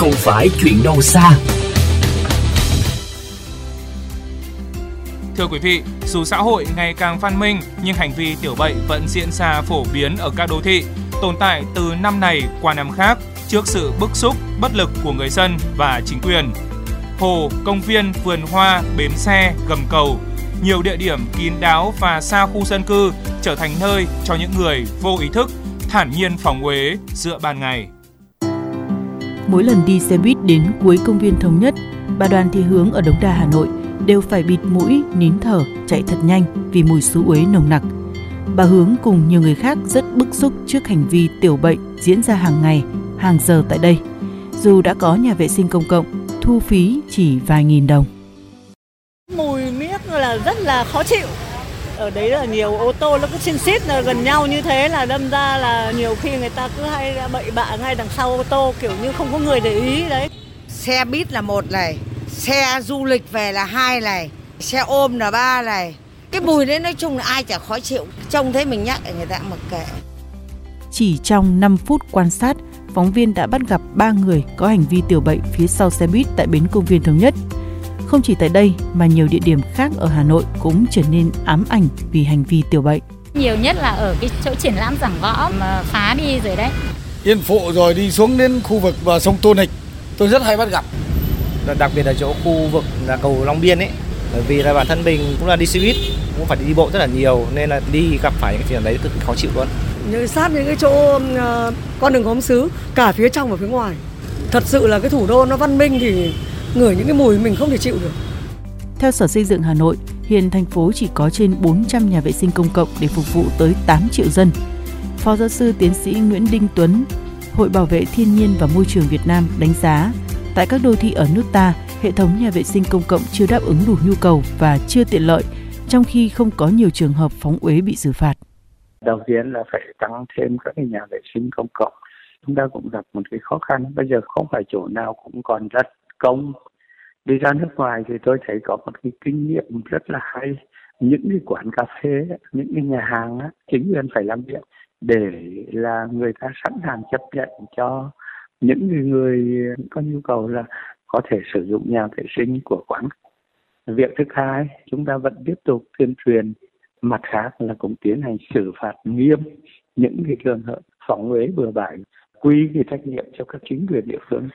không phải chuyện đâu xa. Thưa quý vị, dù xã hội ngày càng văn minh nhưng hành vi tiểu bậy vẫn diễn ra phổ biến ở các đô thị, tồn tại từ năm này qua năm khác trước sự bức xúc, bất lực của người dân và chính quyền. Hồ, công viên, vườn hoa, bến xe, gầm cầu, nhiều địa điểm kín đáo và xa khu dân cư trở thành nơi cho những người vô ý thức thản nhiên phóng uế giữa ban ngày. Mỗi lần đi xe buýt đến cuối công viên Thống Nhất, bà Đoàn Thị Hướng ở Đống Đa Hà Nội đều phải bịt mũi, nín thở, chạy thật nhanh vì mùi xú uế nồng nặc. Bà Hướng cùng nhiều người khác rất bức xúc trước hành vi tiểu bệnh diễn ra hàng ngày, hàng giờ tại đây. Dù đã có nhà vệ sinh công cộng, thu phí chỉ vài nghìn đồng. Mùi miếc là rất là khó chịu. Ở đấy là nhiều ô tô nó cứ xin xít là gần nhau như thế là đâm ra là nhiều khi người ta cứ hay bậy bạ ngay đằng sau ô tô kiểu như không có người để ý đấy. Xe buýt là một này, xe du lịch về là hai này, xe ôm là ba này. Cái mùi đấy nói chung là ai chả khó chịu. Trông thấy mình nhắc người ta mặc kệ. Chỉ trong 5 phút quan sát, phóng viên đã bắt gặp 3 người có hành vi tiểu bậy phía sau xe buýt tại bến công viên Thống Nhất. Không chỉ tại đây mà nhiều địa điểm khác ở Hà Nội cũng trở nên ám ảnh vì hành vi tiểu bậy. Nhiều nhất là ở cái chỗ triển lãm giảng võ mà phá đi rồi đấy. Yên phụ rồi đi xuống đến khu vực và sông Tô Nịch, tôi rất hay bắt gặp. Đặc biệt là chỗ khu vực là cầu Long Biên ấy, bởi vì là bản thân mình cũng là đi xe buýt, cũng phải đi bộ rất là nhiều nên là đi gặp phải những cái chuyện đấy cực kỳ khó chịu luôn. Như sát những cái chỗ uh, con đường gốm xứ cả phía trong và phía ngoài. Thật sự là cái thủ đô nó văn minh thì ngửi những cái mùi mình không thể chịu được. Theo Sở Xây dựng Hà Nội, hiện thành phố chỉ có trên 400 nhà vệ sinh công cộng để phục vụ tới 8 triệu dân. Phó giáo sư tiến sĩ Nguyễn Đinh Tuấn, Hội Bảo vệ Thiên nhiên và Môi trường Việt Nam đánh giá, tại các đô thị ở nước ta, hệ thống nhà vệ sinh công cộng chưa đáp ứng đủ nhu cầu và chưa tiện lợi, trong khi không có nhiều trường hợp phóng uế bị xử phạt. Đầu tiên là phải tăng thêm các cái nhà vệ sinh công cộng. Chúng ta cũng gặp một cái khó khăn, bây giờ không phải chỗ nào cũng còn rất công. Đi ra nước ngoài thì tôi thấy có một cái kinh nghiệm rất là hay. Những cái quán cà phê, những cái nhà hàng, á, chính quyền phải làm việc để là người ta sẵn sàng chấp nhận cho những người có nhu cầu là có thể sử dụng nhà vệ sinh của quán. Việc thứ hai, chúng ta vẫn tiếp tục tuyên truyền, mặt khác là cũng tiến hành xử phạt nghiêm những cái trường hợp phóng huế bừa bãi, quy cái trách nhiệm cho các chính quyền địa phương.